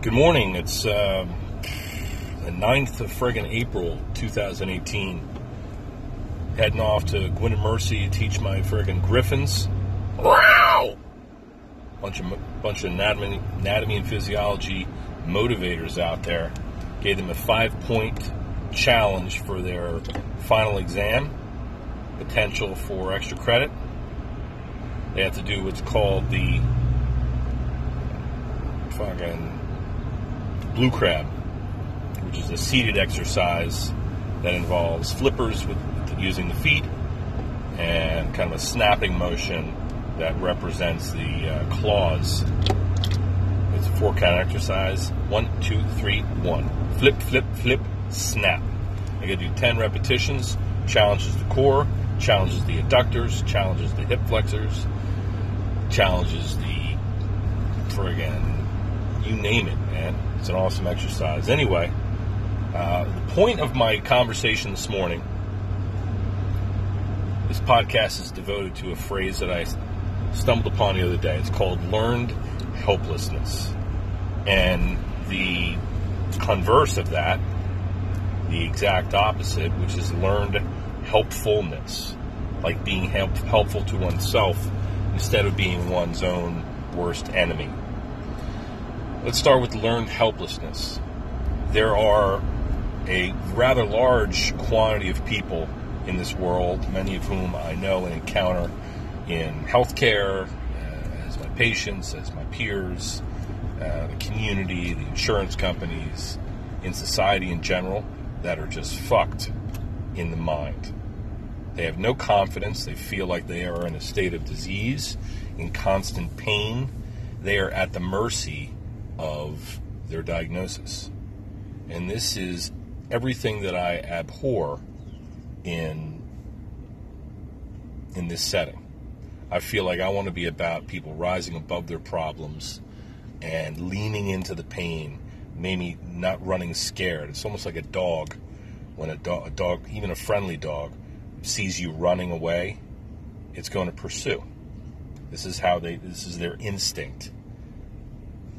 Good morning. It's uh, the 9th of friggin' April 2018. Heading off to Gwynedd Mercy to teach my friggin' Griffins. Wow! Bunch of bunch of anatomy, anatomy and physiology motivators out there. Gave them a five point challenge for their final exam. Potential for extra credit. They have to do what's called the fucking blue crab, which is a seated exercise that involves flippers with, using the feet and kind of a snapping motion that represents the uh, claws. It's a four count exercise. One, two, three, one. Flip, flip, flip, snap. I gotta do 10 repetitions. Challenges the core, challenges the adductors, challenges the hip flexors, challenges the friggin' you name it, man. It's an awesome exercise. Anyway, uh, the point of my conversation this morning, this podcast is devoted to a phrase that I stumbled upon the other day. It's called learned helplessness. And the converse of that, the exact opposite, which is learned helpfulness, like being help, helpful to oneself instead of being one's own worst enemy. Let's start with learned helplessness. There are a rather large quantity of people in this world, many of whom I know and encounter in healthcare, uh, as my patients, as my peers, uh, the community, the insurance companies, in society in general, that are just fucked in the mind. They have no confidence. They feel like they are in a state of disease, in constant pain. They are at the mercy of their diagnosis. And this is everything that I abhor in in this setting. I feel like I want to be about people rising above their problems and leaning into the pain, maybe not running scared. It's almost like a dog when a dog, a dog, even a friendly dog, sees you running away, it's going to pursue. This is how they. This is their instinct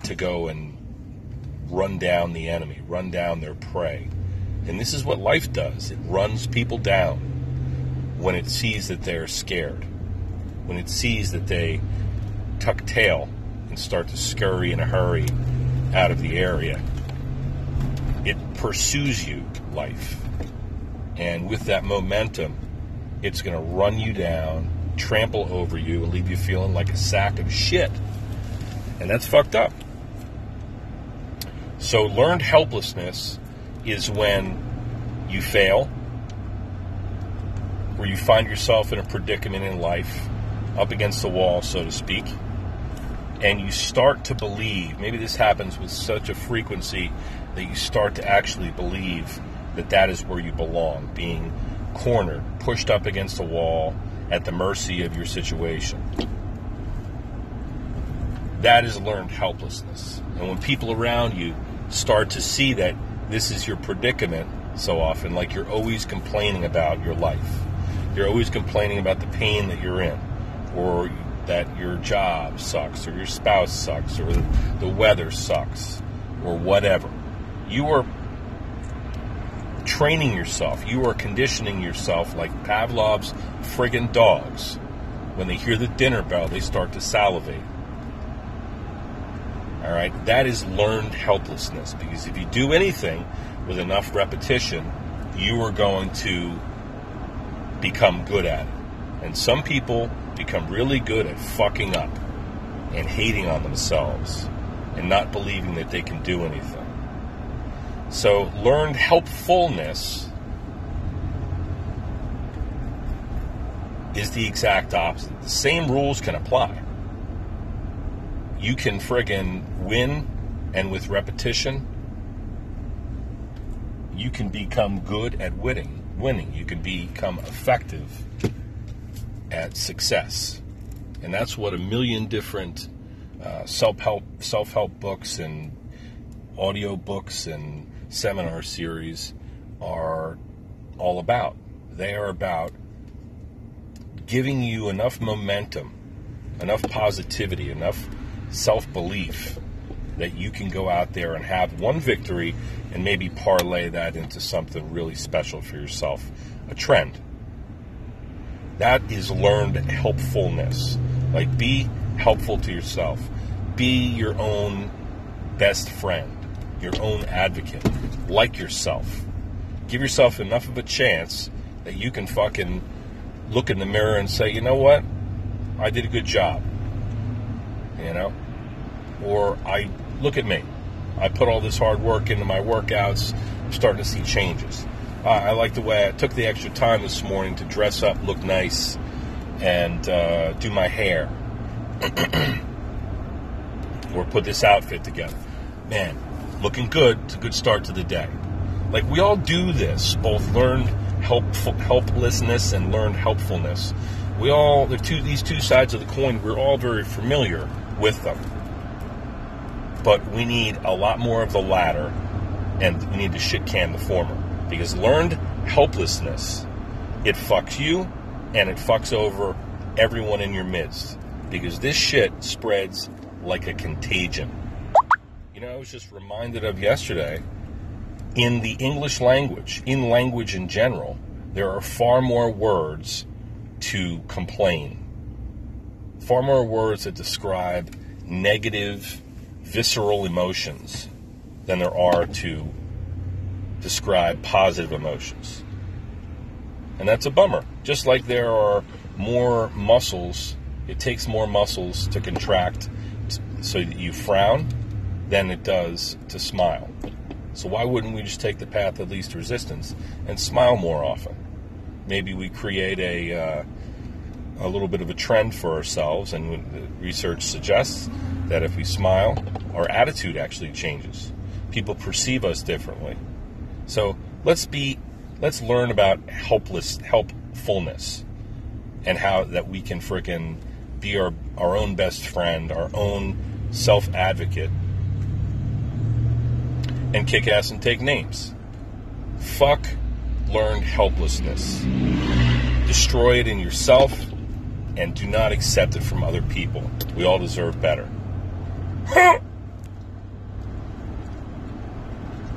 to go and run down the enemy, run down their prey. And this is what life does it runs people down when it sees that they're scared, when it sees that they tuck tail and start to scurry in a hurry out of the area. It pursues you, life. And with that momentum, it's going to run you down, trample over you, and leave you feeling like a sack of shit. And that's fucked up. So, learned helplessness is when you fail, where you find yourself in a predicament in life, up against the wall, so to speak, and you start to believe maybe this happens with such a frequency that you start to actually believe that that is where you belong, being cornered, pushed up against the wall, at the mercy of your situation. That is learned helplessness. And when people around you start to see that this is your predicament so often, like you're always complaining about your life. You're always complaining about the pain that you're in, or that your job sucks, or your spouse sucks, or the weather sucks, or whatever. You are training yourself, you are conditioning yourself like Pavlov's friggin' dogs. When they hear the dinner bell, they start to salivate. All right, that is learned helplessness because if you do anything with enough repetition, you are going to become good at it. And some people become really good at fucking up and hating on themselves and not believing that they can do anything. So, learned helpfulness is the exact opposite. The same rules can apply you can friggin' win, and with repetition, you can become good at winning. Winning, you can become effective at success, and that's what a million different uh, self-help self-help books and audio books and seminar series are all about. They are about giving you enough momentum, enough positivity, enough self belief that you can go out there and have one victory and maybe parlay that into something really special for yourself, a trend. That is learned helpfulness. Like, be helpful to yourself, be your own best friend, your own advocate, like yourself. Give yourself enough of a chance that you can fucking look in the mirror and say, you know what? I did a good job. You know? Or I look at me. I put all this hard work into my workouts. I'm starting to see changes. I like the way I took the extra time this morning to dress up, look nice, and uh, do my hair. or put this outfit together. Man, looking good. It's a good start to the day. Like we all do this, both learned helpful, helplessness and learned helpfulness. We all, the two, these two sides of the coin, we're all very familiar with them but we need a lot more of the latter, and we need to shit can the former. Because learned helplessness, it fucks you, and it fucks over everyone in your midst. Because this shit spreads like a contagion. You know, I was just reminded of yesterday, in the English language, in language in general, there are far more words to complain, far more words that describe negative visceral emotions than there are to describe positive emotions. And that's a bummer. Just like there are more muscles, it takes more muscles to contract so that you frown than it does to smile. So why wouldn't we just take the path of least resistance and smile more often? Maybe we create a uh, a little bit of a trend for ourselves, and research suggests that if we smile, our attitude actually changes. People perceive us differently. So let's be, let's learn about helpless, helpfulness, and how that we can fricking be our our own best friend, our own self advocate, and kick ass and take names. Fuck learned helplessness. Destroy it in yourself and do not accept it from other people. We all deserve better.